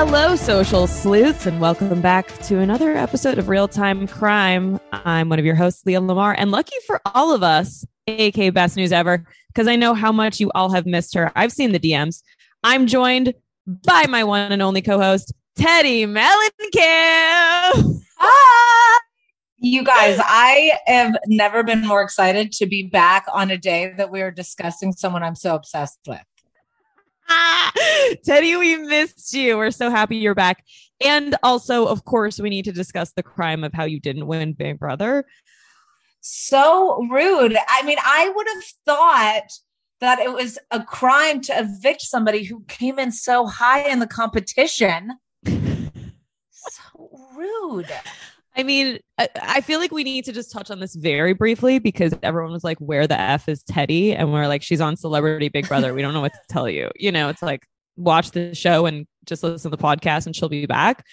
Hello, social sleuths, and welcome back to another episode of Real Time Crime. I'm one of your hosts, Leah Lamar, and lucky for all of us, AK Best News Ever, because I know how much you all have missed her. I've seen the DMs. I'm joined by my one and only co-host, Teddi Mellencamp. Hi. You guys, I have never been more excited to be back on a day that we are discussing someone I'm so obsessed with. Teddi, we missed you. We're so happy you're back. And also, of course, we need to discuss the crime of how you didn't win Big Brother. So rude. I mean, I would have thought that it was a crime to evict somebody who came in so high in the competition. so rude. I mean, I, I feel like we need to just touch on this very briefly because everyone was like, Where the F is Teddi? And we're like, She's on Celebrity Big Brother. We don't know what to tell you. You know, it's like, watch the show and just listen to the podcast and she'll be back.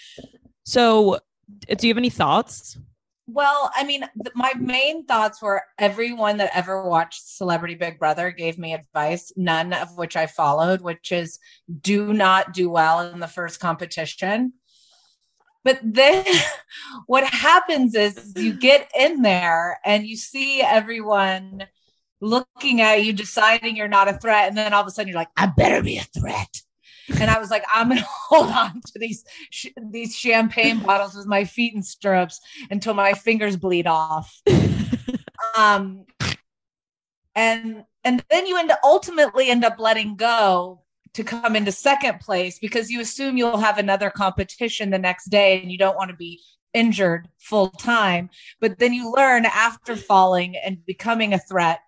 So, do you have any thoughts? Well, I mean, th- my main thoughts were everyone that ever watched Celebrity Big Brother gave me advice, none of which I followed, which is do not do well in the first competition. But then what happens is you get in there and you see everyone looking at you, deciding you're not a threat. And then all of a sudden you're like, I better be a threat. And I was like, I'm gonna hold on to these sh- these champagne bottles with my feet in stirrups until my fingers bleed off. um, and and then you end up ultimately end up letting go to come into second place because you assume you'll have another competition the next day and you don't want to be injured full time. But then you learn after falling and becoming a threat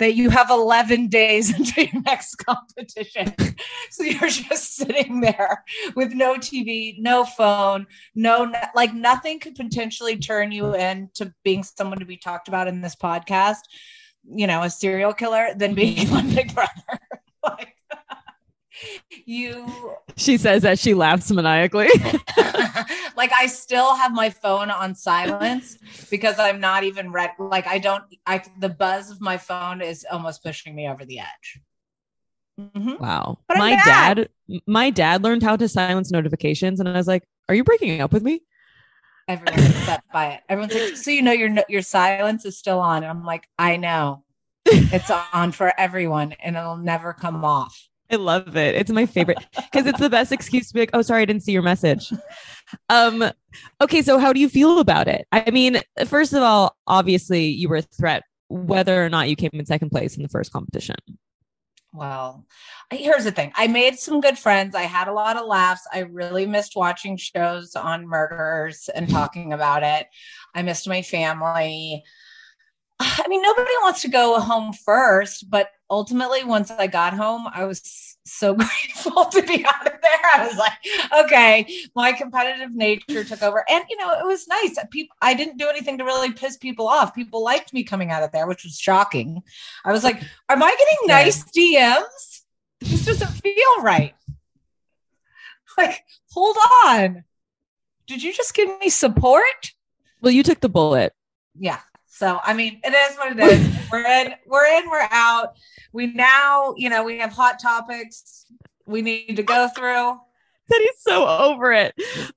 that you have 11 days until your next competition. so you're just sitting there with no TV, no phone, no, like nothing could potentially turn you into being someone to be talked about in this podcast, you know, a serial killer than being on Big Brother. You She says that she laughs maniacally. like I still have my phone on silence because I'm not even ready. Like I don't. I the buzz of my phone is almost pushing me over the edge. Mhm. wow. But my dad, my dad learned how to silence notifications, and I was like, Are you breaking up with me? Everyone's upset by it. Everyone's like, so you know your your silence is still on, and I'm like, I know, it's on for everyone, and it'll never come off. I love it. It's my favorite because it's the best excuse to be like, oh, sorry, I didn't see your message. Um, okay, so how do you feel about it? I mean, first of all, obviously you were a threat, whether or not you came in second place in the first competition. Well, here's the thing. I made some good friends. I had a lot of laughs. I really missed watching shows on murders and talking about it. I missed my family. I mean, nobody wants to go home first, but ultimately, once I got home, I was so grateful to be out of there. I was like, okay, my competitive nature took over. And you know, it was nice. People I didn't do anything to really piss people off. People liked me coming out of there, which was shocking. I was like, am I getting nice DMs? This doesn't feel right. Like, hold on. Did you just give me support? Well, you took the bullet. Yeah. So I mean, it is what it is. we're in, we're in, we're out. We now, you know, we have hot topics we need to go through. That he's so over it.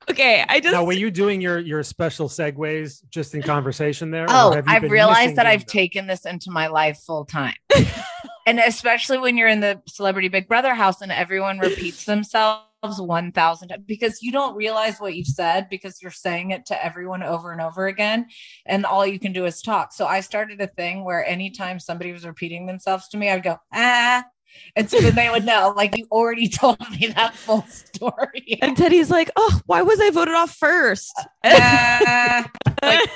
Okay, I just now were you doing your your special segues just in conversation there? Oh, I've realized that? I've taken this into my life full time. and especially when you're in the celebrity Big Brother house and everyone repeats themselves 1000 times because you don't realize what you've said because you're saying it to everyone over and over again and all you can do is talk. So I started a thing where anytime somebody was repeating themselves to me, I'd go, "Ah." And so then they would know, like you already told me that full story. and Teddi's like, oh, why was I voted off first? Ah. like,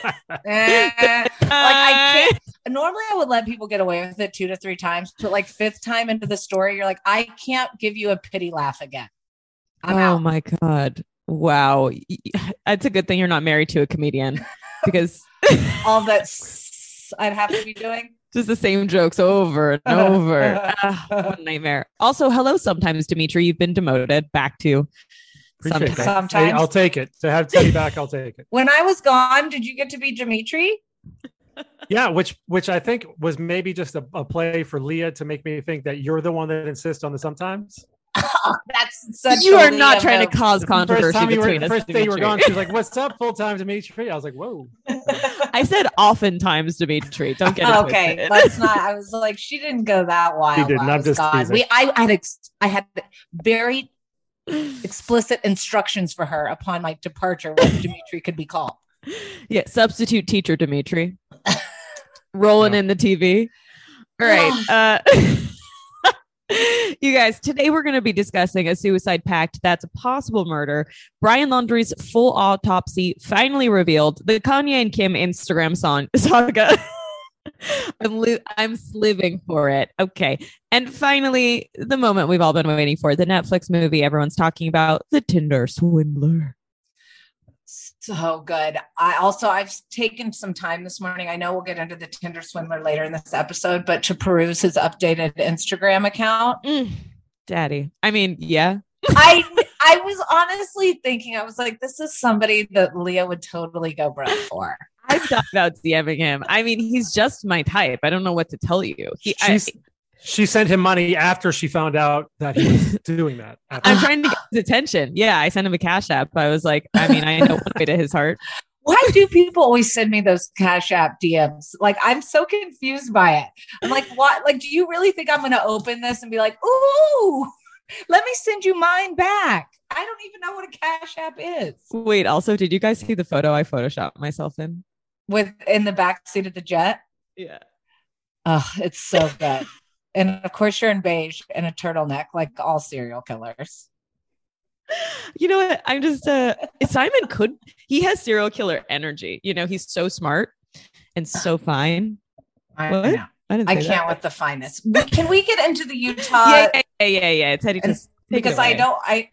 eh. like I can't. Normally, I would let people get away with it two to three times, but like fifth time into the story, you're like, I can't give you a pity laugh again. I'm oh out. my god! Wow, Y- y- it's a good thing you're not married to a comedian because All that s- I'd have to be doing. just the same jokes over and over. Ah, what a nightmare. Also, hello. Sometimes Dimitri, you've been demoted back to Appreciate sometimes. Sometimes. Hey, I'll take it. To have Teddi back, I'll take it. When I was gone, did you get to be Dimitri? Yeah, which which I think was maybe just a, a play for Leah to make me think that you're the one that insists on the sometimes. That's such. You are not trying to cause controversy first time you were, between us. first day you were gone, she was like, "What's up, full time Dimitri?" I was like, "Whoa." I said oftentimes Dimitri. Don't get it okay, twisted. let's not. I was like, she didn't go that wild. She didn't. I I'm just gone. teasing. We, I had, ex- I had very explicit instructions for her upon my departure what Dimitri could be called. Yeah, substitute teacher Dimitri. Rolling in the TV. All right. Uh You guys, today we're going to be discussing a suicide pact that's a possible murder. Brian Laundrie's full autopsy finally revealed. The Kanye and Kim Instagram song saga. I'm li- I'm living for it. Okay. And finally, the moment we've all been waiting for, the Netflix movie everyone's talking about, The Tinder Swindler. So good. I also I've taken some time this morning. I know we'll get into the Tinder swindler later in this episode, but to peruse his updated Instagram account. Mm, daddy. I mean, yeah. I I was honestly thinking, I was like, this is somebody that Leah would totally go broke for. I've thought about DMing him. I mean, he's just my type. I don't know what to tell you. He, I, She's, she sent him money after she found out that he was doing that. I'm trying to get his attention. Yeah, I sent him a cash app. I was like, I mean, I know one way to his heart. Why do people always send me those Cash App DMs? Like, I'm so confused by it. I'm like, what? Like, do you really think I'm going to open this and be like, ooh, let me send you mine back? I don't even know what a Cash App is. Wait, also, did you guys see the photo I photoshopped myself in? With in the back seat of the jet. Yeah. Oh, it's so good. And of course, you're in beige and a turtleneck, like all serial killers. You know what? I'm just uh Simon could he has serial killer energy. You know, he's so smart and so fine. I What? know. I didn't I can't that. with the fineness. But Can we get into the Utah? yeah, yeah, yeah, yeah, yeah. Teddi, just take because it I don't. I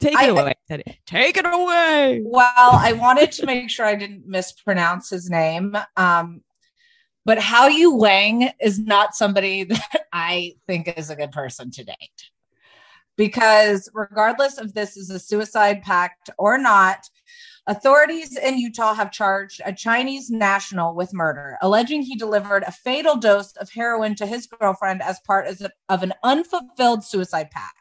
take I- it away, Teddi. Take it away. well, I wanted to make sure I didn't mispronounce his name. Um, but Haoyu Wang is not somebody that I think is a good person to date. Because regardless if this is a suicide pact or not, authorities in Utah have charged a Chinese national with murder, alleging he delivered a fatal dose of heroin to his girlfriend as part of an unfulfilled suicide pact.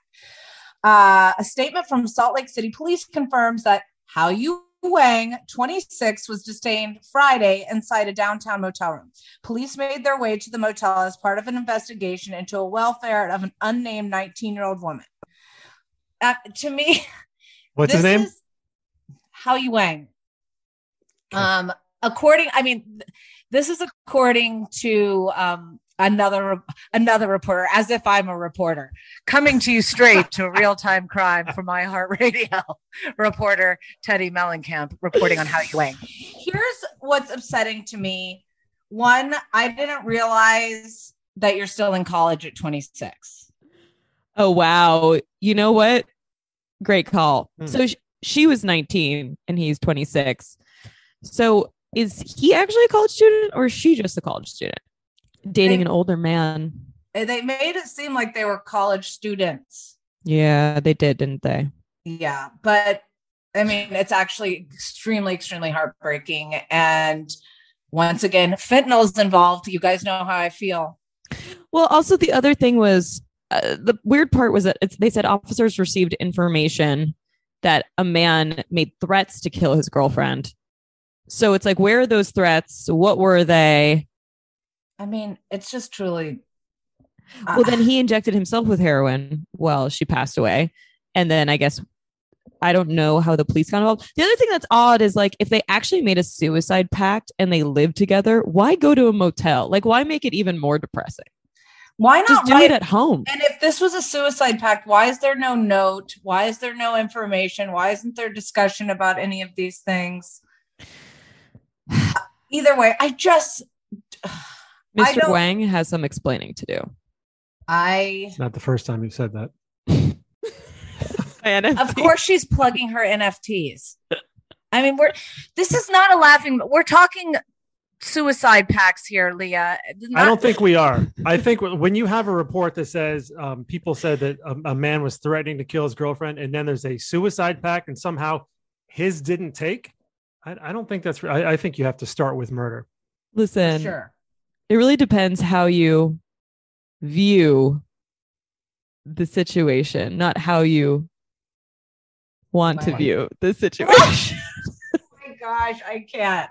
Uh, a statement from Salt Lake City Police confirms that Haoyu Wang, 26, was detained Friday inside a downtown motel room. Police made their way to the motel as part of an investigation into a welfare of an unnamed 19 year old woman. Uh, to me, What's his name? Haoyu Wang. Um, according, I mean, this is according to um another another reporter, as if I'm a reporter, coming to you straight to a real time crime from my Heart Radio reporter Teddi Mellencamp reporting on Haoyu Wang. Here's what's upsetting to me. One, I didn't realize that you're still in college at 26. Oh wow. You know what? Great call. Hmm. So sh- she was 19 and he's 26. So is he actually a college student or is she just a college student? Dating They- an older man. They made it seem like they were college students. Yeah, they did, didn't they? Yeah, but I mean, it's actually extremely, extremely heartbreaking. And once again, fentanyl's involved. You guys know how I feel. Well, also the other thing was uh, the weird part was that it's, they said officers received information that a man made threats to kill his girlfriend. So it's like, where are those threats? What were they? I mean, it's just truly. Well, then he injected himself with heroin while she passed away. And then I guess I don't know how the police got involved. The other thing that's odd is like if they actually made a suicide pact and they lived together, why go to a motel? Like, why make it even more depressing? Why not Just do write- it at home. And if this was a suicide pact, why is there no note? Why is there no information? Why isn't there discussion about any of these things? Either way, I just Mr. Wang has some explaining to do. I It's not the first time you've said that. of course she's plugging her NFTs. I mean, we're this is not a laughing. We're talking suicide packs here, Leah. I don't think we are. I think when you have a report that says um, people said that a, a man was threatening to kill his girlfriend, and then there's a suicide pact, and somehow his didn't take. I, I don't think that's. I, I think you have to start with murder. Listen, Sure. It really depends how you view the situation, not how you want to view the situation. Oh my gosh, I can't.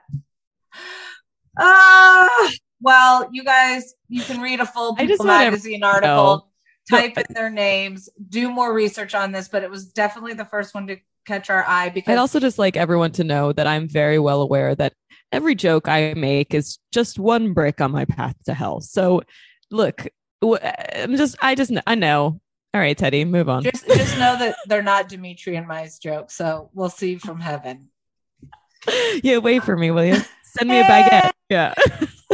Ah, well, you guys, you can read a full I just People magazine article, know. type in their names, do more research on this, but it was definitely the first one to catch our eye because I'd also just like everyone to know that I'm very well aware that every joke I make is just one brick on my path to hell. So, look, I'm just, I just, I know. All right, Teddi, move on. just just know that they're not Dimitri and Mai's jokes. So we'll see from heaven. yeah, wait for me, will you? Send me a baguette. Yeah.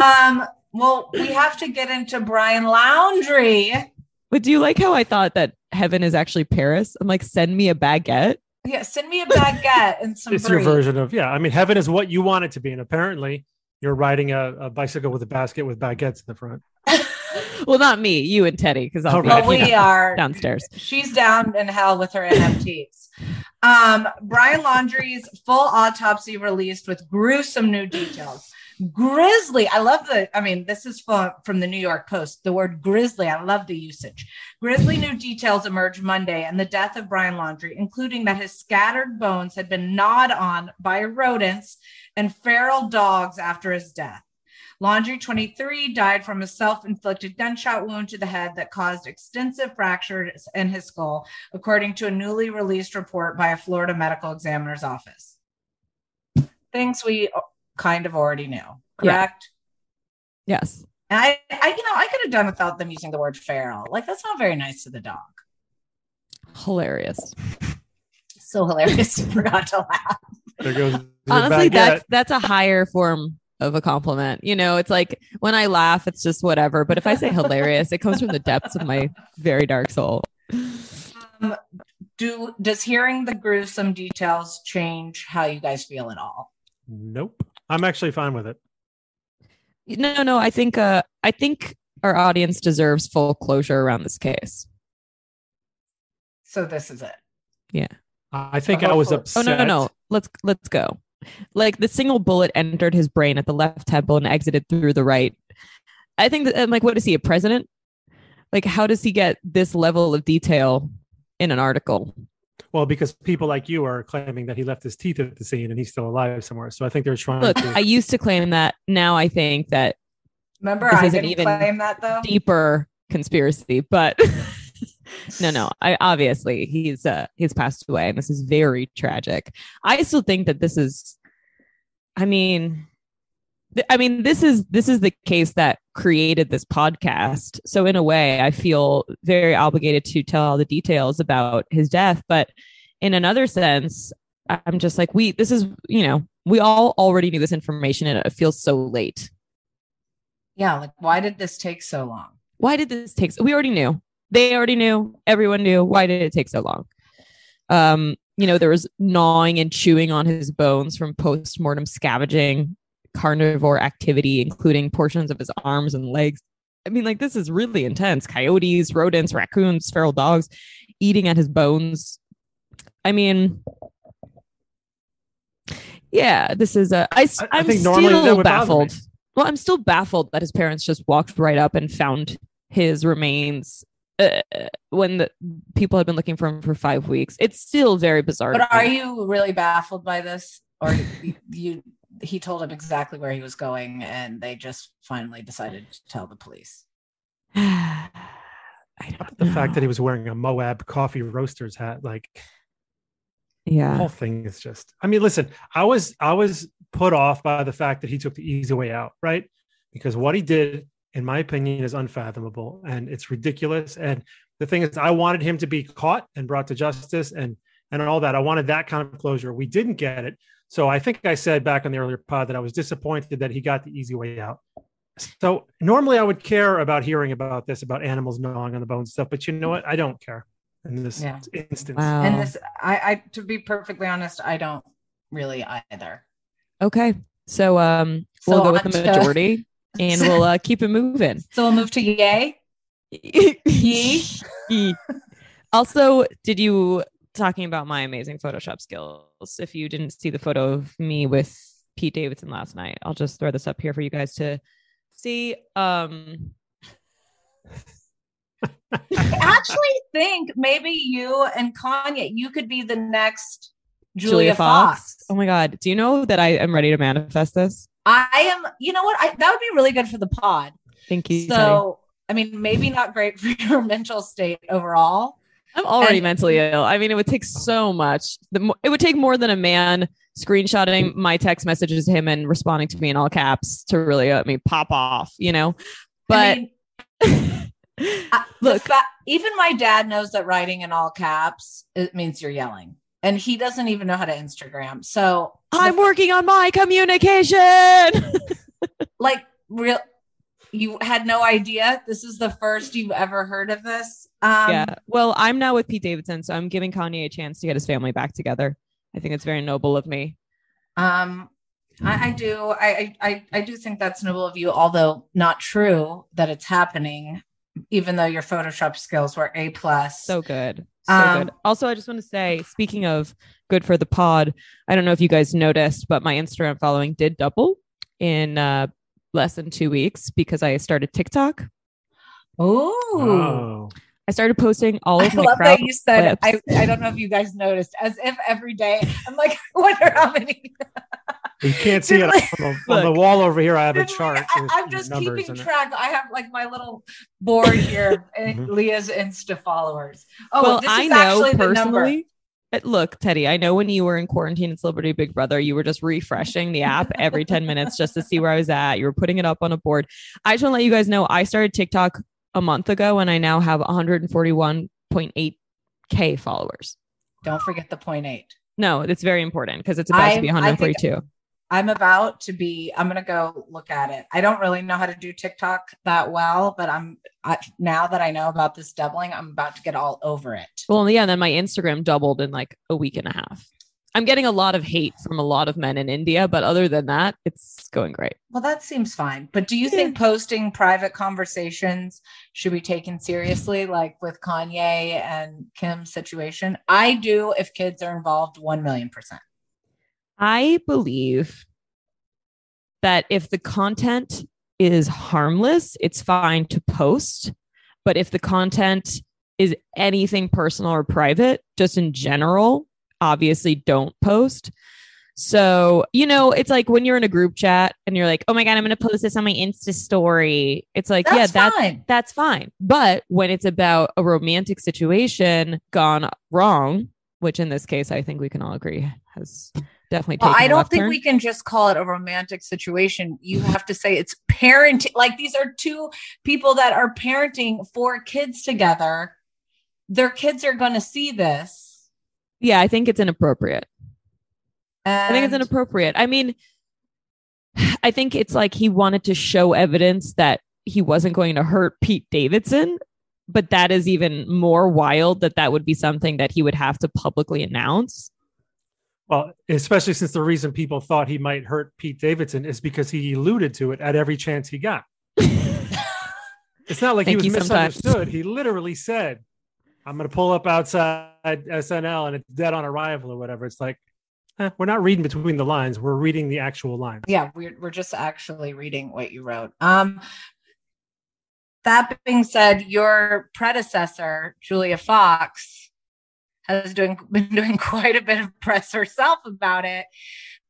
Um, well, we have to get into Brian Laundrie. But do you like how I thought that heaven is actually Paris? I'm like, send me a baguette. Yeah, send me a baguette and some It's your version of yeah. I mean, heaven is what you want it to be, and apparently, you're riding a, a bicycle with a basket with baguettes in the front. Well, not me, you and Teddi, because I'll Oh, be right. But we are downstairs. She's down in hell with her NFTs. Um, Brian Laundrie's full autopsy released with gruesome new details. Grisly. I love the, I mean, this is from, from the New York Post. The word grizzly, I love the usage. Grizzly new details emerged Monday and the death of Brian Laundrie, including that his scattered bones had been gnawed on by rodents and feral dogs after his death. Laundrie 23 died from a self inflicted gunshot wound to the head that caused extensive fractures in his skull, according to a newly released report by a Florida medical examiner's office. Things we kind of already knew, correct? Yes. And I, I, you know, I could have done without them using the word feral. Like, that's not very nice to the dog. Hilarious. So hilarious. Forgot to laugh. There goes Honestly, baguette. that's that's a higher form of a compliment. You know, it's like when I laugh, it's just whatever. But if I say hilarious, it comes from the depths of my very dark soul. Um, do does hearing the gruesome details change how you guys feel at all? Nope. I'm actually fine with it. No, no, I think uh I think our audience deserves full closure around this case. So this is it. Yeah. I think I was upset. Oh no, no, no. Let's let's go. Like the single bullet entered his brain at the left temple and exited through the right. I think that I'm like, what is he, a president? Like, how does he get this level of detail in an article? Well, because people like you are claiming that he left his teeth at the scene and he's still alive somewhere. So I think they're trying Look, to. I used to claim that. Now I think that Remember, This I isn't didn't even claim that though. deeper conspiracy, but no, no. I obviously he's uh he's passed away, and this is very tragic. I still think that this is. I mean, th- I mean, this is this is the case that created this podcast. So in a way, I feel very obligated to tell all the details about his death. But in another sense, I'm just like, we. This is you know, we all already knew this information, and it feels so late. Yeah, like why did this take so long? why did this take so we already knew They already knew. Everyone knew. Why did it take so long? Um, you know, there was gnawing and chewing on his bones from post-mortem scavenging carnivore activity, including portions of his arms and legs. I mean, like this is really intense. Coyotes, rodents, raccoons, feral dogs eating at his bones. I mean, yeah, this is a. I, I- I I'm think still would baffled. Well, I'm still baffled that his parents just walked right up and found his remains uh, when the people had been looking for him for five weeks. It's still very bizarre. But are you really baffled by this, or you, you? He told him exactly where he was going, and they just finally decided to tell the police. The fact that he was wearing a Moab coffee roasters hat, like the Yeah. whole thing is just. I mean, listen, I was I was put off by the fact that he took the easy way out, right? Because what he did, in my opinion, is unfathomable and it's ridiculous. And the thing is, I wanted him to be caught and brought to justice and and all that. I wanted that kind of closure. We didn't get it. So I think I said back on the earlier pod that I was disappointed that he got the easy way out. So normally I would care about hearing about this, about animals gnawing on the bones and stuff, but you know what? I don't care in this Yeah. instance. And this, I, I, to be perfectly honest, I don't really either. Okay. So um So we'll go with the on to- majority and we'll uh, keep it moving. So we'll move to yay. Yee. Yee. also, did you talking about my amazing Photoshop If you didn't see the photo of me with Pete Davidson last night, I'll just throw this up here for you guys to see. Um I actually think maybe you and Kanye, you could be the next Julia, Fox. Oh my god. Do you know that I am ready to manifest this? I am, you know what? I, that would be really good for the pod. Thank you. Teddi. So, I mean, maybe not great for your mental state overall. I'm already And- mentally ill. I mean, it would take so much. The, mo- it would take more than a man screenshotting my text messages to him and responding to me in all caps to really let me pop off, you know? But I mean, the fa- even my dad knows that writing in all caps it means you're yelling, and he doesn't even know how to Instagram. So I'm working on my communication. like real you had no idea this is the first you've ever heard of this um yeah. Well, I'm now with Pete Davidson, so I'm giving Kanye a chance to get his family back together. I think it's very noble of me. um I, I do I, I I do think that's noble of you although not true that it's happening even though your photoshop skills were a plus So good. So Um, good. Also, I just want to say, speaking of good for the pod, I don't know if you guys noticed, but my Instagram following did double in uh, less than two weeks because I started TikTok. Ooh. I started posting all I of my love crowd that you said I, clips. I don't know if you guys noticed as if every day I'm like I wonder how many You can't see it on the, on the wall over here. I have a chart. with I'm just keeping in it. track. I have like my little board here, and Leah's Insta followers. Oh, well, this I is know actually the number. personally. uh, Look, Teddi, I know when you were in quarantine at Celebrity Big Brother, you were just refreshing the app every 10 minutes just to see where I was at. You were putting it up on a board. I just want to let you guys know I started TikTok a month ago and I now have 141.8K followers. Don't forget the point eight. No, it's very important because it's about to be I'm- I think- 142. I'm about to be. I'm gonna go look at it. I don't really know how to do TikTok that well, but I'm I, now that I know about this doubling, I'm about to get all over it. Well, yeah, then my Instagram doubled in like a week and a half. I'm getting a lot of hate from a lot of men in India, but other than that, it's going great. Well, that seems fine. But do you think posting private conversations should be taken seriously, like with Kanye and Kim's situation? I do if kids are involved, 1 million percent. I believe that if the content is harmless, it's fine to post. But if the content is anything personal or private, just in general, obviously don't post. So, you know, it's like when you're in a group chat and you're like, oh my God, I'm going to post this on my Insta story. It's like, yeah, That's that's fine. that's fine. But when it's about a romantic situation gone wrong, which in this case, I think we can all agree has definitely Well, I don't think turn. we can just call it a romantic situation. You have to say it's parenting. Like these are two people that are parenting four kids together. Their kids are going to see this. Yeah, I think it's inappropriate. I think it's inappropriate. I mean, I think it's like he wanted to show evidence that he wasn't going to hurt Pete Davidson. but that is even more wild that that would be something that he would have to publicly announce. Well, especially since the reason people thought he might hurt Pete Davidson is because he alluded to it at every chance he got. it's not like he was you sometimes. misunderstood. He literally said, I'm going to pull up outside SNL and it's dead on arrival or whatever. It's like, eh, we're not reading between the lines. We're reading the actual lines. Yeah, we're we're just actually reading what you wrote. Um that being said, your predecessor, Julia Fox, has doing been doing quite a bit of press herself about it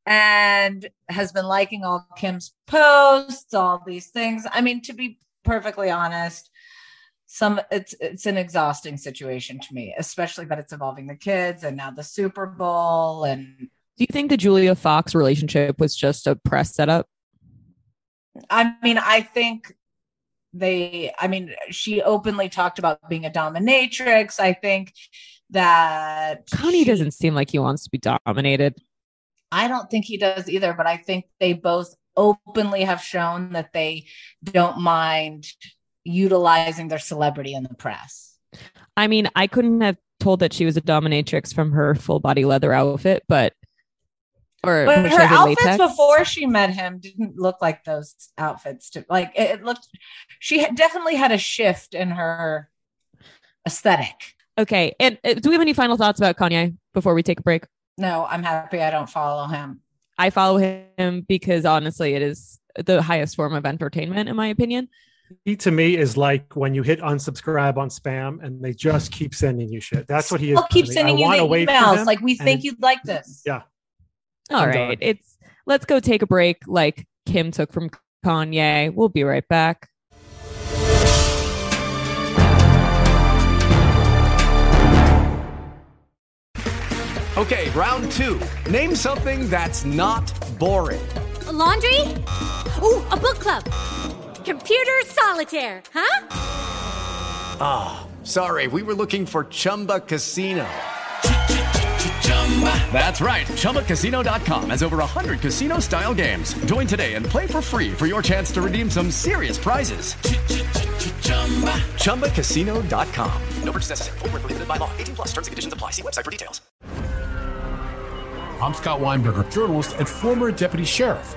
and has been liking all Kim's posts, all these things. I mean, to be perfectly honest, some it's it's an exhausting situation to me, especially that it's involving the kids and now the Super Bowl and Do you think the Julia Fox relationship was just a press setup? I mean, I think they, I mean, she openly talked about being a dominatrix. I think that Kanye doesn't seem like he wants to be dominated. I don't think he does either, but I think they both openly have shown that they don't mind utilizing their celebrity in the press. I mean, I couldn't have told that she was a dominatrix from her full body leather outfit, but or But her she like a outfits latex? before she met him didn't look like those outfits. To like, it, it looked. She had definitely had a shift in her aesthetic. Okay, and uh, do we have any final thoughts about Kanye before we take a break? No, I'm happy I don't follow him. I follow him because honestly, it is the highest form of entertainment, in my opinion. He to me is like when you hit unsubscribe on spam and they just keep sending you shit. That's what he is. I'll keep sending I you wanna the emails. Like we think it- you'd like this. Yeah. All I'm right, done. it's let's go take a break, like Kim took from Kanye. We'll be right back. Okay, round two. Name something that's not boring. A laundry? Ooh, a book club. Computer solitaire, huh? Ah, sorry, we were looking for Chumba Casino. That's right. ChumbaCasino.com has over 100 casino style games. Join today and play for free for your chance to redeem some serious prizes. ChumbaCasino.com. No purchase necessary. Void where prohibited by law. 18 plus terms and conditions apply. See website for details. I'm Scott Weinberger, journalist and former deputy sheriff.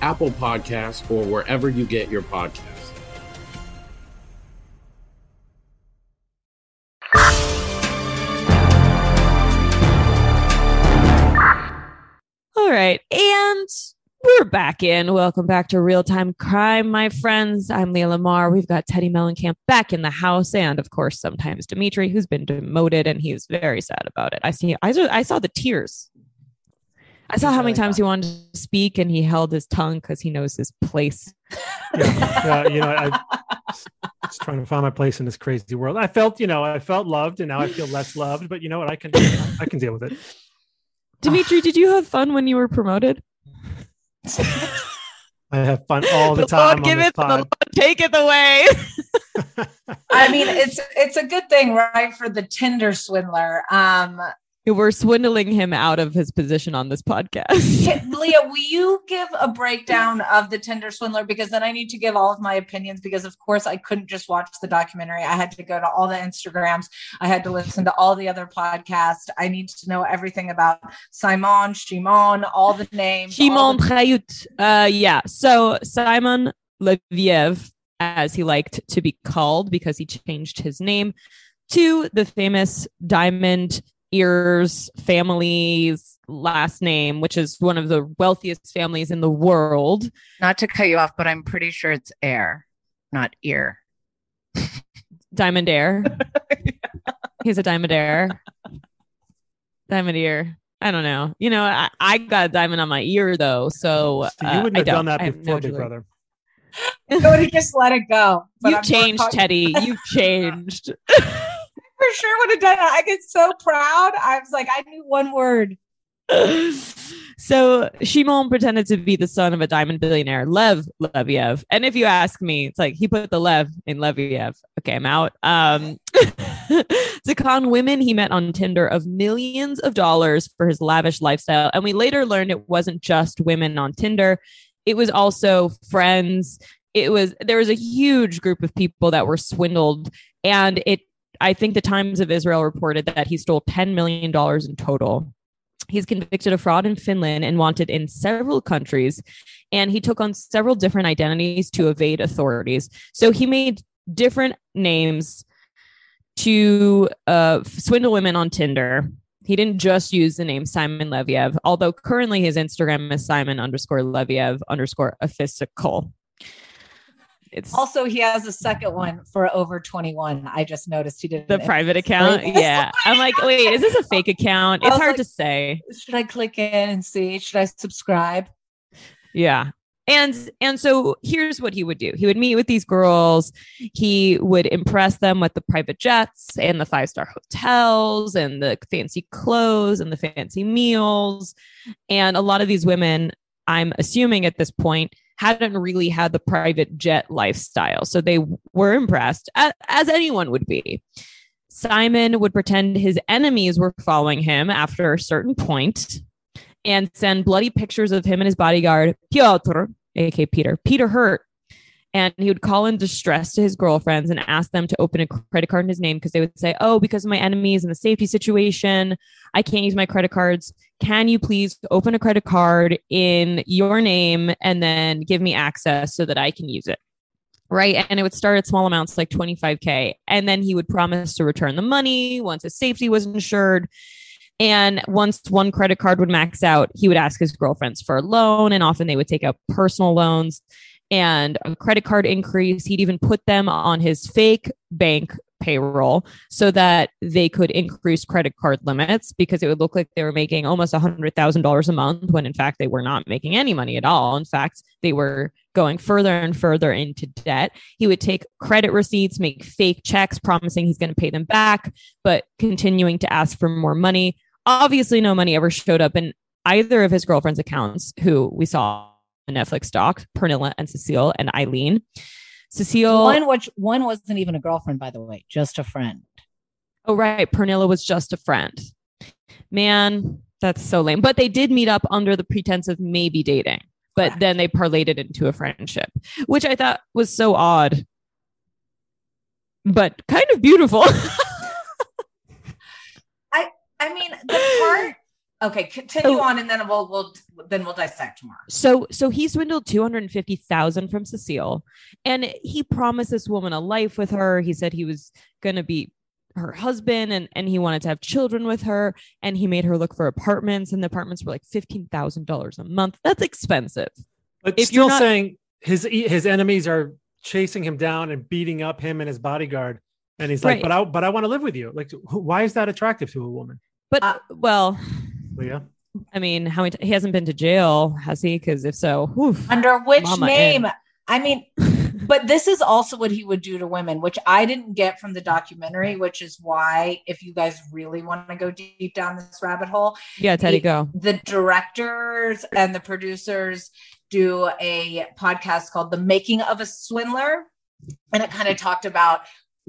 Apple Podcasts, or wherever you get your podcasts. All right. And we're back in. Welcome back to Real Time Crime, my friends. I'm Leah Lamar. We've got Teddi Mellencamp back in the house. And of course, sometimes Dimitri, who's been demoted, and he's very sad about it. I see, I saw, I saw the tears. I saw how many times he wanted to speak and he held his tongue because he knows his place. yeah, you know, I just trying to find my place in this crazy world. I felt, you know, I felt loved, and now I feel less loved. But you know what? I can, I can deal with it. Dimitri, did you have fun when you were promoted? I have fun all the, The time. Lord give on this it, the. Lord take it away. I mean, it's it's a good thing, right, for the Tinder swindler. Um, We're swindling him out of his position on this podcast. Leah, will you give a breakdown of the Tinder swindler? Because then I need to give all of my opinions. Because of course I couldn't just watch the documentary. I had to go to all the Instagrams. I had to listen to all the other podcasts. I need to know everything about Simon, Shimon, all the names. Shimon the- Prayut. Uh, yeah. So Simon Leviev, as he liked to be called because he changed his name to the famous Diamond Ears family's last name, which is one of the wealthiest families in the world. Not to cut you off, but I'm pretty sure it's air, not ear. Diamond Air. He's a Diamond Air. Diamond Ear. I don't know. You know, I, I got a diamond on my ear though, so So uh, you wouldn't I have done that before, no Big. Brother. I would have just let it go. But You I'm changed, not- Teddi. You changed. For sure would have done it. I get so proud. I was like, I knew one word. so Shimon pretended to be the son of a diamond billionaire, Lev Leviev. And if you ask me, it's like he put the Lev in Leviev. Okay, I'm out. Um, to con women he met on Tinder of millions of dollars for his lavish lifestyle. And we later learned it wasn't just women on Tinder, it was also friends. It was there was a huge group of people that were swindled, and it. I think the Times of Israel reported that he stole $10 million in total. He's convicted of fraud in Finland and wanted in several countries. And he took on several different identities to evade authorities. So he made different names to uh, swindle women on Tinder. He didn't just use the name Simon Leviev, although currently his Instagram is Simon underscore Leviev underscore physical. It's Also, he has a second one for over 21. I just noticed he did the private account. Yeah. I'm like, wait, is this a fake account? It's hard like- to say. Should I click in and see? Should I subscribe? Yeah. And and so here's what he would do. He would meet with these girls. He would impress them with the private jets and the five-star hotels and the fancy clothes and the fancy meals. And a lot of these women, I'm assuming at this point, hadn't really had the private jet lifestyle. So they were impressed, as anyone would be. Simon would pretend his enemies were following him after a certain point and send bloody pictures of him and his bodyguard, Piotr, aka Peter, Peter Hurt. And he would call in distress to his girlfriends and ask them to open a credit card in his name because they would say, Oh, because of my enemies and the safety situation, I can't use my credit cards. Can you please open a credit card in your name and then give me access so that I can use it? Right. And it would start at small amounts like 25K. And then he would promise to return the money once his safety was insured. And once one credit card would max out, he would ask his girlfriends for a loan. And often they would take out personal loans and a credit card increase. He'd even put them on his fake bank payroll so that they could increase credit card limits because it would look like they were making almost $100,000 a month when in fact they were not making any money at all. In fact, they were going further and further into debt. He would take credit receipts, make fake checks promising he's going to pay them back, but continuing to ask for more money. Obviously, no money ever showed up in either of his girlfriend's accounts, who we saw Netflix doc, Pernilla and Cecile and Ayleen. Cecile, One which one wasn't even a girlfriend, by the way, just a friend. oh right, Pernilla was just a friend. Man, that's so lame. But they did meet up under the pretense of maybe dating, but then they parlayed it into a friendship, which I thought was so odd, but kind of beautiful. I I mean the part. Okay, continue Oh. on, and then we'll we'll then we'll dissect more. So so he swindled 250,000 from Cecile and he promised this woman a life with her. He said he was going to be her husband and and he wanted to have children with her and he made her look for apartments and the apartments were like $15,000 a month. That's expensive. But If still you're not- saying his e, his enemies are chasing him down and beating up him and his bodyguard, and he's like, Right. "But I but I want to live with you." Like, wh- why is that attractive to a woman? But uh, well, Leah, I mean, how many? T- he hasn't been to jail, has he? Because if so, whew, Under which mama name? in. I mean, but this is also what he would do to women, which I didn't get from the documentary, which is why, if you guys really want to go deep down this rabbit hole, Yeah, Teddi, the- go. The directors and the producers do a podcast called The Making of a Swindler. And it kind of talked about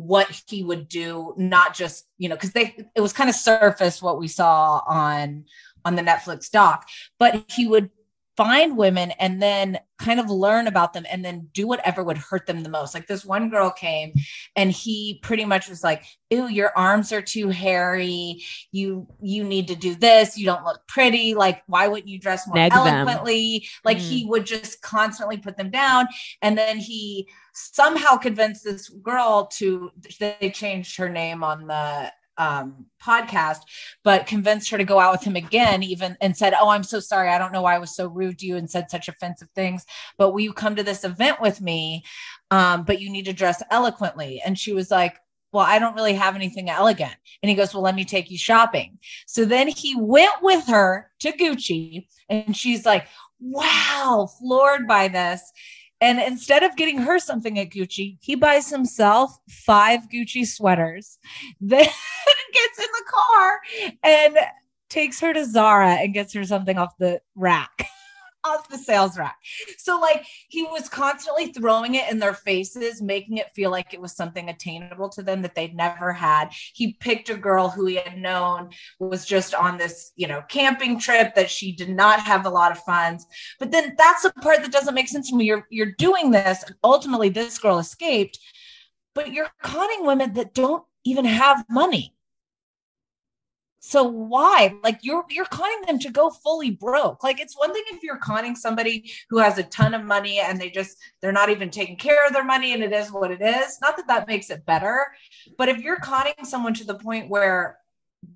what he would do, not just, you know, because they it was kind of surface what we saw on on the Netflix doc, but he would find women and then kind of learn about them and then do whatever would hurt them the most. Like this one girl came and he pretty much was like, "Ew, your arms are too hairy. You you need to do this. You don't look pretty. Like why wouldn't you dress more Neg them. eloquently?" Like he mm. would just constantly put them down and then he somehow convinced this girl to they changed her name on the um podcast but convinced her to go out with him again even and said oh i'm so sorry. I don't know why i was so rude to you and said such offensive things but will you come to this event with me? Um but you need to dress eloquently. And she was like well i don't really have anything elegant. And he goes well let me take you shopping. So then he went with her to gucci and she's like wow floored by this and instead of getting her something at Gucci, he buys himself five Gucci sweaters, then gets in the car and takes her to Zara and gets her something off the rack, off the sales rack. So, like, he was constantly throwing it in their faces, making it feel like it was something attainable to them that they'd never had. He picked a girl who he had known was just on this, you know, camping trip that she did not have a lot of funds. But then that's the part that doesn't make sense to me. You're you're doing this. Ultimately, this girl escaped, but you're conning women that don't even have money. So why? Like you're you're conning them to go fully broke. Like it's one thing if you're conning somebody who has a ton of money and they just they're not even taking care of their money and it is what it is. Not that that makes it better, but if you're conning someone to the point where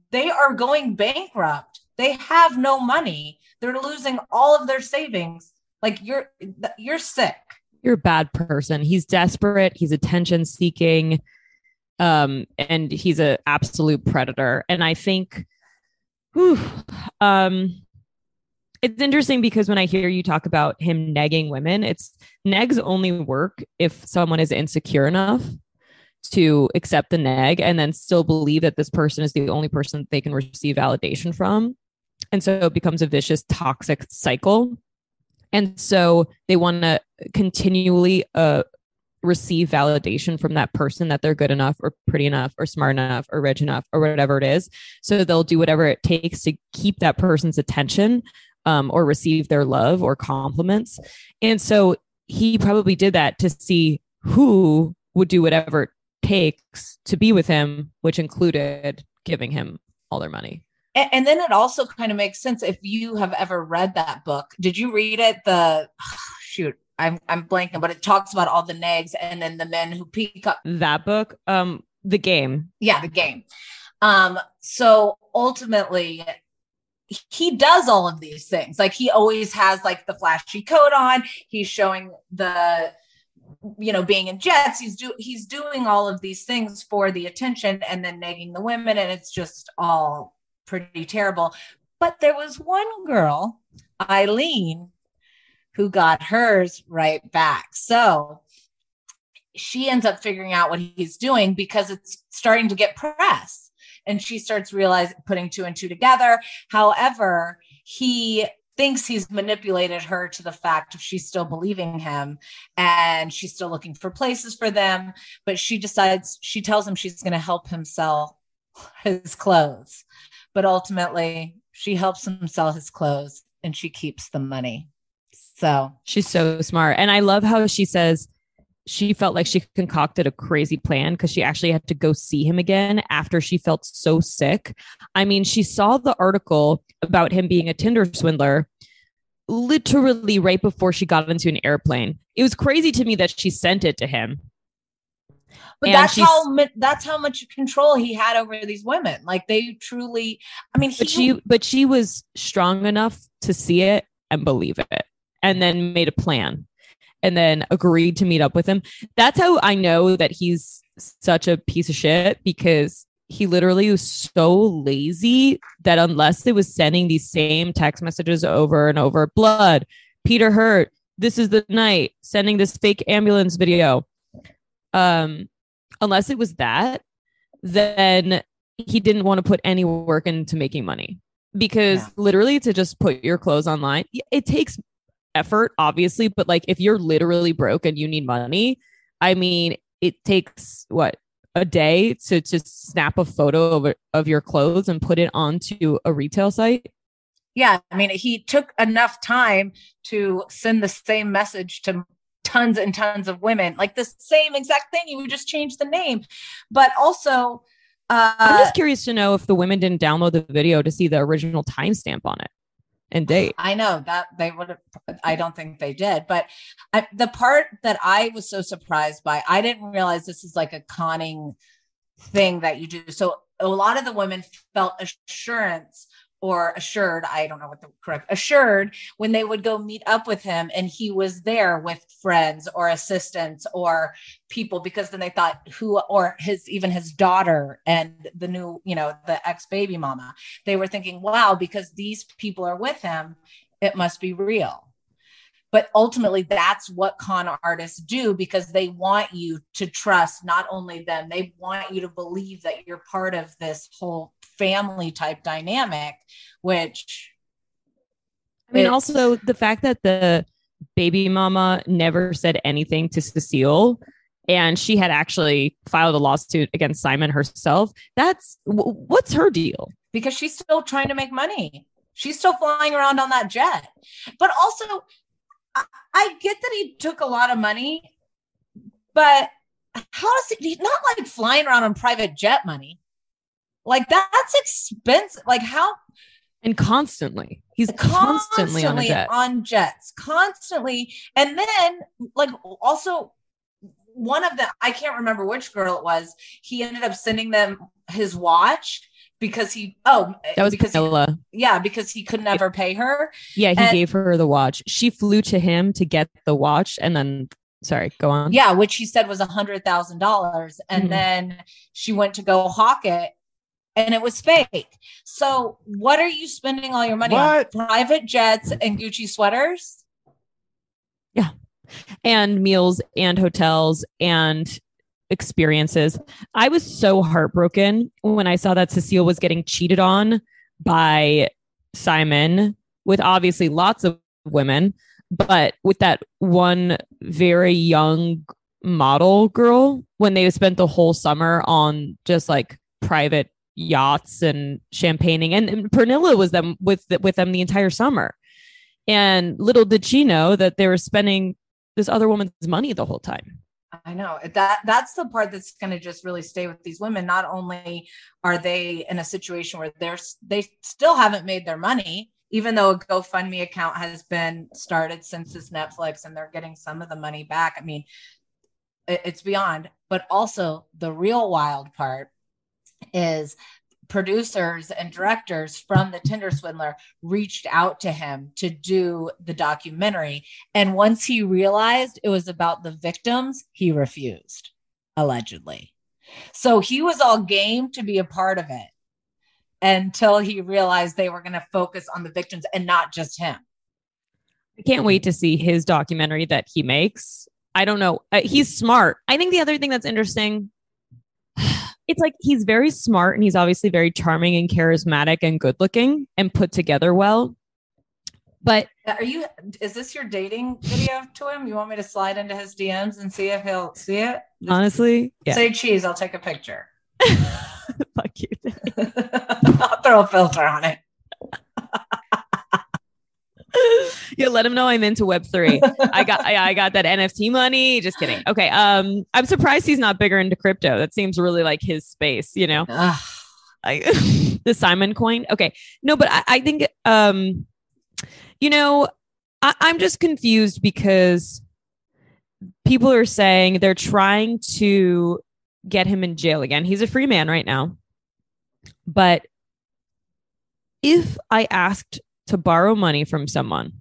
they are going bankrupt, they have no money, they're losing all of their savings. Like you're you're sick. You're a bad person. He's desperate. He's attention seeking. Um, and he's a absolute predator. And I think, whew, um, it's interesting because when I hear you talk about him negging women, it's negs only work if someone is insecure enough to accept the neg and then still believe that this person is the only person they can receive validation from. And so it becomes a vicious, toxic cycle. And so they want to continually uh, receive validation from that person that they're good enough or pretty enough or smart enough or rich enough or whatever it is. So they'll do whatever it takes to keep that person's attention um, or receive their love or compliments. And so he probably did that to see who would do whatever it takes to be with him, which included giving him all their money. And, and then it also kind of makes sense if you have ever read that book. Did you read it? The shoot, I'm I'm blanking, but it talks about all the nags and then the men who peek up. That book, um, the game. Yeah, the game. Um, so ultimately, he does all of these things. Like he always has like the flashy coat on. He's showing the you know being in jets he's do he's doing all of these things for the attention and then nagging the women and it's just all pretty terrible but there was one girl Ayleen who got hers right back. So she ends up figuring out what he's doing because it's starting to get press. And she starts realizing putting two and two together. However he thinks he's manipulated her to the fact of she's still believing him and she's still looking for places for them. But she decides she tells him she's going to help him sell his clothes. But ultimately she helps him sell his clothes and she keeps the money so She's so smart. And I love how she says she felt like she concocted a crazy plan because she actually had to go see him again after she felt so sick. I mean, she saw the article about him being a Tinder swindler literally right before she got into an airplane. It was crazy to me that she sent it to him. but And that's how that's how much control he had over these women like they truly i mean But he, she but she was strong enough to see it and believe it and then made a plan and then agreed to meet up with him. That's how I know that he's such a piece of shit because he literally was so lazy that unless it was sending these same text messages over and over, blood, Peter hurt, this is the night, sending this fake ambulance video. Um, unless it was that, then he didn't want to put any work into making money because yeah. literally to just put your clothes online, it takes effort, obviously, but like if you're literally broke and you need money, I mean, it takes what a day to just snap a photo of, of your clothes and put it onto a retail site. Yeah, I mean, he took enough time to send the same message to tons and tons of women, like the same exact thing. You would just change the name, but also uh, I'm just curious to know if the women didn't download the video to see the original timestamp on it and date. I know that they would have, I don't think they did. But I, the part that I was so surprised by, I didn't realize this is like a conning thing that you do. So a lot of the women felt assurance or assured i don't know what the correct assured when they would go meet up with him and he was there with friends or assistants or people because then they thought who or his even his daughter and the new you know the ex baby mama. They were thinking wow because these people are with him it must be real. But ultimately that's what con artists do because they want you to trust not only them they want you to believe that you're part of this whole family type dynamic which i mean also the fact that the baby mama never said anything to cecile and she had actually filed a lawsuit against simon herself that's what's her deal because she's still trying to make money she's still flying around on that jet but also I, get that he took a lot of money, but how does it? He's not like flying around on private jet money. Like that's expensive. Like how? And constantly, he's constantly, constantly on, jet. on jets, constantly. And then, like, also one of the I can't remember which girl it was. He ended up sending them his watch because he oh that was because Camilla. He, yeah because he could never pay her yeah he and, gave her the watch she flew to him to get the watch and then sorry go on yeah which he said was a hundred thousand dollars and mm-hmm. then she went to go hawk it and it was fake so what are you spending all your money what? on private jets and gucci sweaters yeah and meals and hotels and experiences. I was so heartbroken when I saw that Cecile was getting cheated on by Simon with obviously lots of women, but with that one very young model girl when they spent the whole summer on just like private yachts and champagning and, and Pernilla was them with with them the entire summer. And little did she know that they were spending this other woman's money the whole time. I know that that's the part that's going to just really stay with these women. Not only are they in a situation where they're they still haven't made their money, even though a GoFundMe account has been started since this Netflix, and they're getting some of the money back. I mean, it, it's beyond. But also the real wild part is producers and directors from the Tinder Swindler reached out to him to do the documentary. And once he realized it was about the victims, he refused, allegedly. So he was all game to be a part of it until he realized they were going to focus on the victims and not just him. I can't wait to see his documentary that he makes. I don't know. Uh, he's smart. I think the other thing that's interesting it's like he's very smart and he's obviously very charming and charismatic and good looking and put together well. But uh, are you is this your dating video to him? You want me to slide into his DMs and see if he'll see it? Honestly, yeah. Say cheese, I'll take a picture. Fuck you. I'll throw a filter on it. yeah, let him know I'm into Web three. I got I, I, got that NFT money. Just kidding. Okay. Um, I'm surprised he's not bigger into crypto. That seems really like his space. You know, I, the Simon coin. Okay, no, but I, I think um, you know, I, I'm just confused because people are saying they're trying to get him in jail again. He's a free man right now, but if I asked to borrow money from someone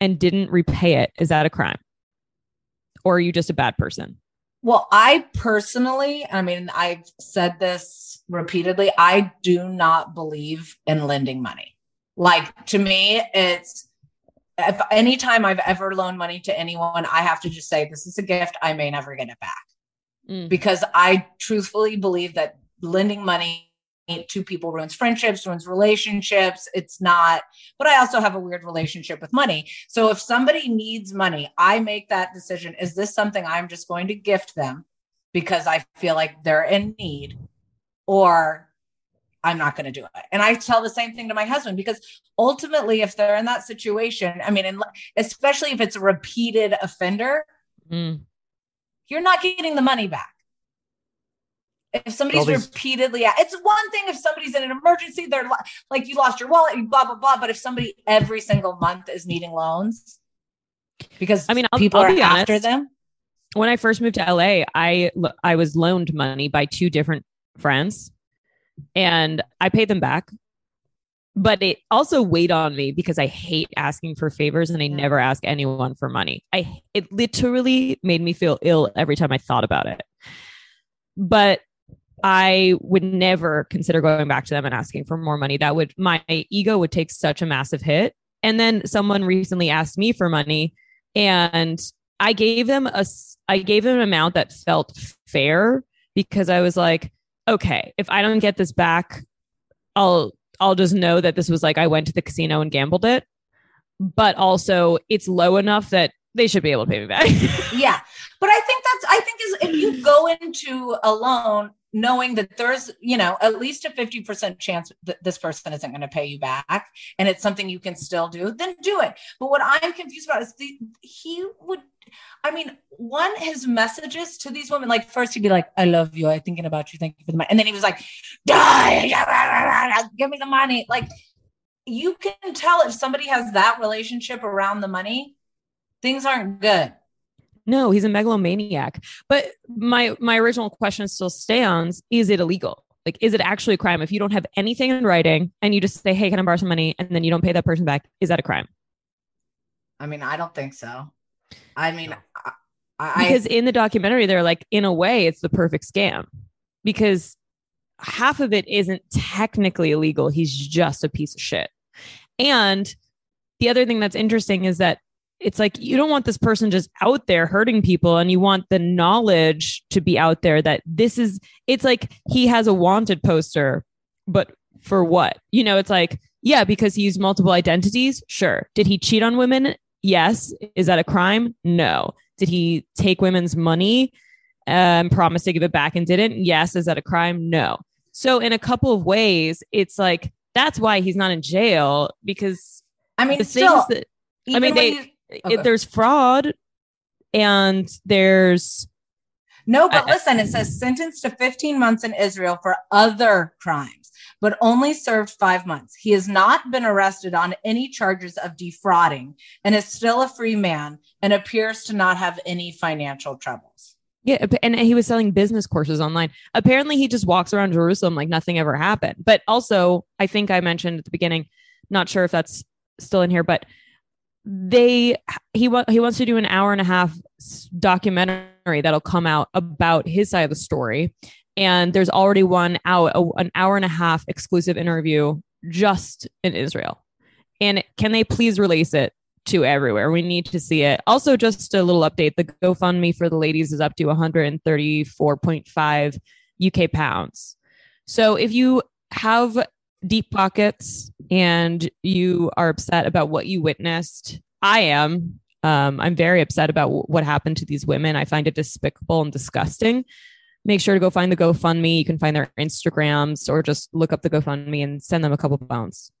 and didn't repay it, is that a crime? Or are you just a bad person? Well, I personally, I mean, I've said this repeatedly. I do not believe in lending money. Like to me, it's if anytime I've ever loaned money to anyone, I have to just say, this is a gift. I may never get it back. Mm. Because I truthfully believe that lending money to people ruins friendships, ruins relationships. It's not, but I also have a weird relationship with money. So if somebody needs money, I make that decision. Is this something I'm just going to gift them because I feel like they're in need? Or I'm not going to do it. And I tell the same thing to my husband because ultimately, if they're in that situation, I mean, and especially if it's a repeated offender, Mm. you're not getting the money back. If somebody's All these- repeatedly, it's one thing if somebody's in an emergency, they're li- like you lost your wallet, you blah blah blah. But if somebody every single month is needing loans because I mean, I'll, people I'll are be after honest. them, When I first moved to LA, I I was loaned money by two different friends, and I paid them back. But it also weighed on me because I hate asking for favors, and I never ask anyone for money. I it literally made me feel ill every time I thought about it. But I would never consider going back to them and asking for more money. That would my ego would take such a massive hit. And then someone recently asked me for money and I gave them a, I gave them an amount that felt fair because I was like, okay, if I don't get this back, I'll I'll just know that this was like I went to the casino and gambled it. But also it's low enough that they should be able to pay me back. yeah. But I think that's I think is if you go into a loan knowing that there's you know at least a 50% chance that this person isn't going to pay you back and it's something you can still do then do it. But what i'm confused about is the he would i mean one his messages to these women like first he'd be like i love you. I'm thinking about you. Thank you for the money. And then he was like die. Give me the money. Like you can tell if somebody has that relationship around the money things aren't good No, he's a megalomaniac. But my my original question still stands: Is it illegal? Like, is it actually a crime if you don't have anything in writing and you just say, "Hey, can I borrow some money?" and then you don't pay that person back? Is that a crime? I mean, I don't think so. I mean, I, I Because in the documentary, they're like, in a way, it's the perfect scam because half of it isn't technically illegal. He's just a piece of shit. And the other thing that's interesting is that it's like you don't want this person just out there hurting people and you want the knowledge to be out there that this is it's like he has a wanted poster but for what? You know it's like yeah because he used multiple identities? Sure. Did he cheat on women? Yes. Is that a crime? No. Did he take women's money and promise to give it back and didn't? Yes. Is that a crime? No. So in a couple of ways it's like that's why he's not in jail because I mean, the still, things that I mean, they you- it- there's fraud and there's No, but listen, it says sentenced to 15 months in Israel for other crimes, but only served five months. He has not been arrested on any charges of defrauding and is still a free man and appears to not have any financial troubles. yeah, and he was selling business courses online. Apparently, he just walks around Jerusalem like nothing ever happened. But also, I think I mentioned at the beginning, not sure if that's still in here, but they he wa- he wants to do an hour and a half documentary that'll come out about his side of the story, and there's already one out, a, an hour and a half exclusive interview just in Israel. And can they please release it to everywhere? We need to see it. Also, just a little update: the GoFundMe for the ladies is up to 134.5 UK pounds. So if you have deep pockets and you are upset about what you witnessed, I am. Um, I'm very upset about w- what happened to these women. I find it despicable and disgusting. Make sure to go find the GoFundMe. You can find their Instagrams or just look up the GoFundMe and send them a couple pounds.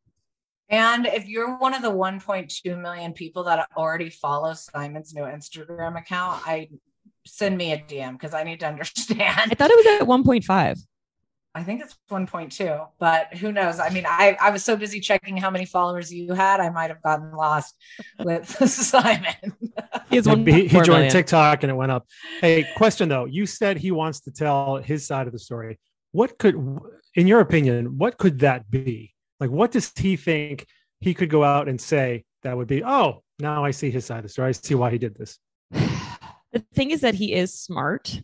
And if you're one of the 1.2 million people that already follow Simon's new Instagram account, I send me a DM because I need to understand. I thought it was at 1.5. I think it's 1.2, but who knows? I mean, I, I was so busy checking how many followers you had, I might have gotten lost with Simon. He has one he point four joined million. TikTok and it went up. Hey, question though. You said he wants to tell his side of the story. What could, in your opinion, what could that be? Like, what does he think he could go out and say that would be, oh, now I see his side of the story. I see why he did this. The thing is that he is smart.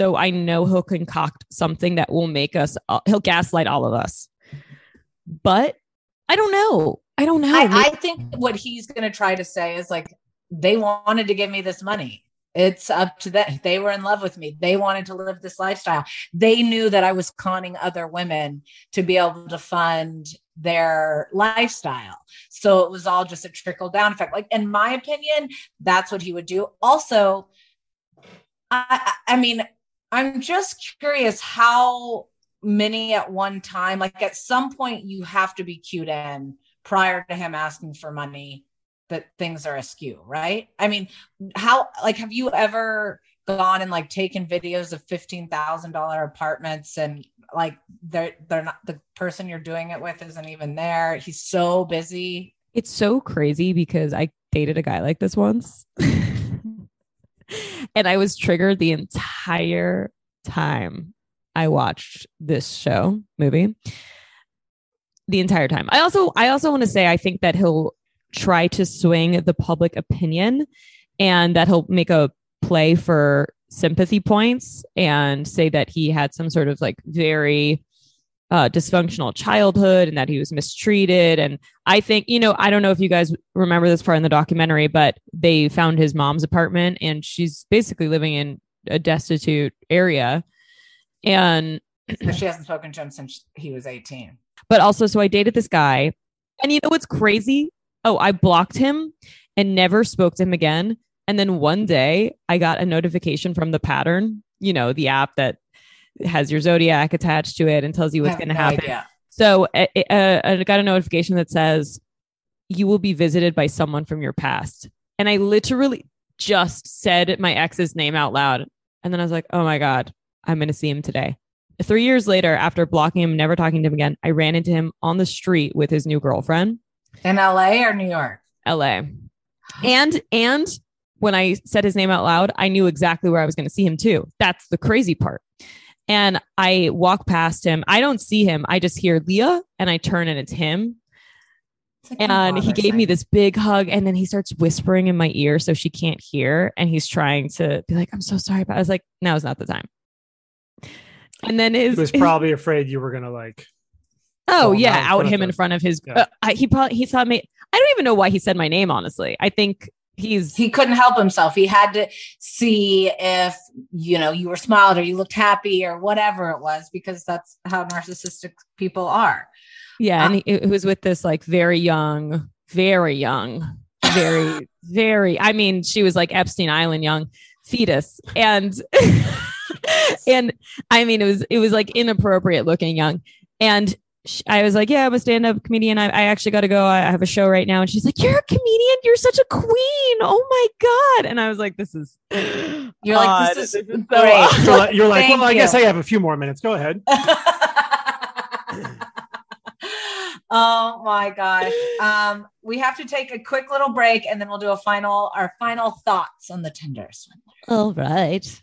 So I know he'll concoct something that will make us, uh, he'll gaslight all of us. But I don't know. I don't know. I, I think what he's going to try to say is like, they wanted to give me this money. It's up to them. They were in love with me. They wanted to live this lifestyle. They knew that I was conning other women to be able to fund their lifestyle. So it was all just a trickle down effect. Like, in my opinion, that's what he would do. Also, I, I mean, I'm just curious how many at one time, like at some point, you have to be cued in prior to him asking for money that things are askew, right? I mean, how like have you ever gone and like taken videos of fifteen thousand dollar apartments and like they're they're not the person you're doing it with isn't even there. He's so busy. It's so crazy because I dated a guy like this once. and I was triggered the entire time I watched this show movie. The entire time. I also I also want to say I think that he'll try to swing the public opinion and that he'll make a play for sympathy points and say that he had some sort of like very uh, dysfunctional childhood and that he was mistreated. And I think, you know, I don't know if you guys remember this part in the documentary, but they found his mom's apartment and she's basically living in a destitute area. And she hasn't spoken to him since he was 18. But also, so I dated this guy. And you know what's crazy? Oh, I blocked him and never spoke to him again. And then one day I got a notification from the pattern, you know, the app that has your zodiac attached to it and tells you what's going to no happen. idea. So uh, uh, I got a notification that says you will be visited by someone from your past. And I literally just said my ex's name out loud. And then I was like, oh my God, I'm going to see him today. Three years later, after blocking him, never talking to him again, I ran into him on the street with his new girlfriend. In LA or New York? LA. And and when I said his name out loud, I knew exactly where I was going to see him too. That's the crazy part. And I walk past him. I don't see him. I just hear Leah and I turn and it's him. and he gave me this big hug and then he starts whispering in my ear so she can't hear and he's trying to be like I'm so sorry but I was like now is not the time. And then his He was his- probably afraid you were gonna like. Oh yeah, out out front him in front of his. Yeah. Uh, I, he probably he thought me. I don't even know why he said my name. Honestly, I think he's he couldn't help himself. He had to see if you know you were smiled or you looked happy or whatever it was because that's how narcissistic people are. yeah, and um, he, he was with this like very young, very young, very very. I mean, she was like Epstein Island young fetus, and and I mean it was it was like inappropriate looking young, and. Sh- I was like, yeah, I'm a stand-up comedian. I, I actually got to go. I I have a show right now. And she's like, you're a comedian. You're such a queen. Oh my god! And I was like, this is. You're like, odd. this is so great. odd. You're like, you're like Thank well, I guess. I have a few more minutes. Go ahead. Oh my gosh. Um, we have to take a quick little break and then we'll do a final our final thoughts on the Tinder swindler. All right.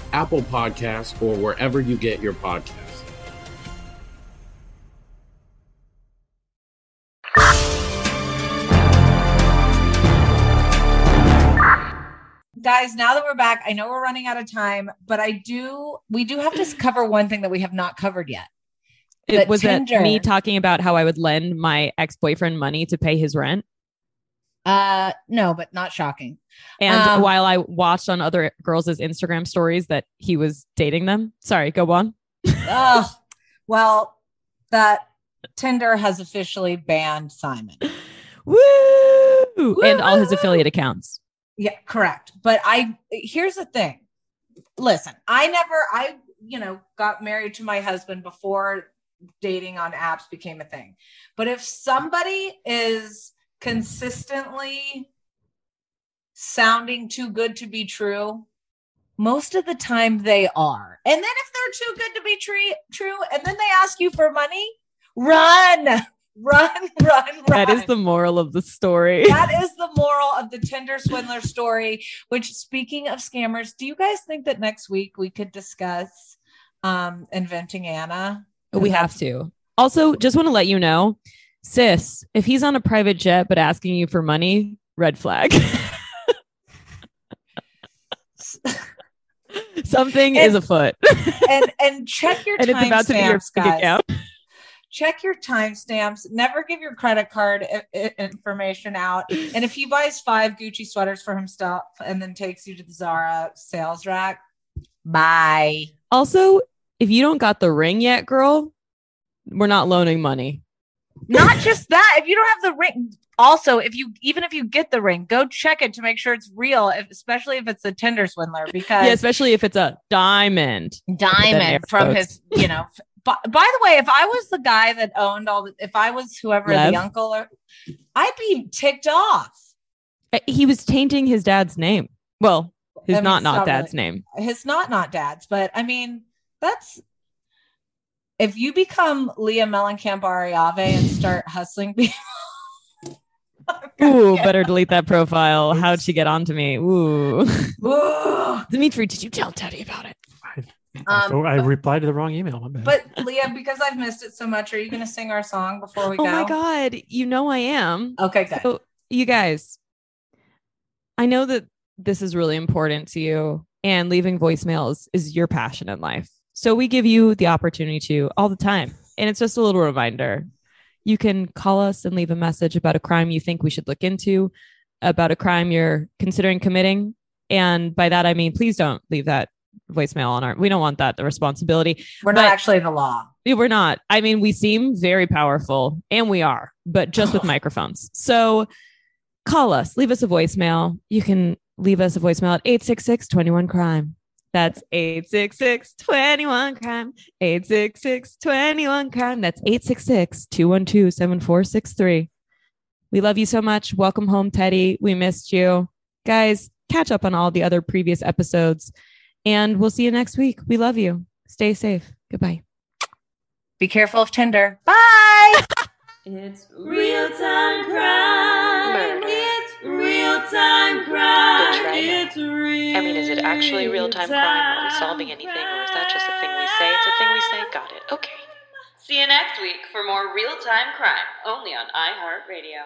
Apple Podcasts, or wherever you get your podcasts. guys now that we're back i know we're running out of time but i do we do have to cover one thing that we have not covered yet It was Tinder- that me talking about how I would lend my ex boyfriend money to pay his rent. Uh no but not shocking And Um, while I watched on other girls' Instagram stories that he was dating them. Sorry, go on. oh well that tinder has officially banned simon Woo! And all his affiliate accounts. Yeah, correct. But I here's the thing. Listen, I never I you know got married to my husband before dating on apps became a thing. But if somebody is consistently sounding too good to be true, most of the time they are. And then if they're too good to be true, true and then they ask you for money, run. Run, run, run. That is the moral of the story. That is the moral of the Tinder swindler story. Which, speaking of scammers, do you guys think that next week we could discuss um, inventing Anna? We have to. Also, just want to let you know, sis, if he's on a private jet but asking you for money, red flag. Something is afoot. and and check your and it's about to be your bank account. Check your timestamps. Never give your credit card i- i- information out. And if he buys five Gucci sweaters for himself and then takes you to the Zara sales rack, bye. Also, if you don't got the ring yet, girl, we're not loaning money. Not just that, if you don't have the ring, also if you even if you get the ring, go check it to make sure it's real, if, especially if it's a Tinder swindler. Because Yeah, especially if it's a diamond. With an air diamond from his, you know. By, by the way, if I was the guy that owned all the, if I was whoever Lev? the uncle, or, I'd be ticked off. Uh, He was tainting his dad's name. Well, his I mean, not not not dad's really- name. His not not dad's, but I mean, that's if you become Leah Mellencamp Arroyave and start hustling people. Ooh, better delete that profile. How'd she get onto me? Ooh. Ooh. Dimitri, did you tell Teddi about it? Um, so I replied to the wrong email. But Leah, because I've missed it so much, are you going to sing our song before we oh go? Oh my god, you know I am. Okay, good. So, you guys, I know that this is really important to you, and leaving voicemails is your passion in life. So we give you the opportunity to all the time, and it's just a little reminder. You can call us and leave a message about a crime you think we should look into, about a crime you're considering committing, and by that I mean please don't leave that voicemail on our. We don't want that the responsibility. We're not But- actually the law. We're not. I mean, we seem very powerful, and we are, but just with microphones. So call us, leave us a voicemail. You can leave us a voicemail at 866 21 crime. That's 866 21 crime. 866 21 crime. That's 866 212 7463. We love you so much. Welcome home, Teddi. We missed you. Guys, catch up on all the other previous episodes And we'll see you next week. We love you. Stay safe. Goodbye. Be careful of Tinder. Bye. It's real time crime. It's real time crime. It's real. I mean, is it actually real time crime? Are we solving anything, or is that just a thing we say? It's a thing we say. Got it. Okay. See you next week for more real time crime, only on iHeartRadio.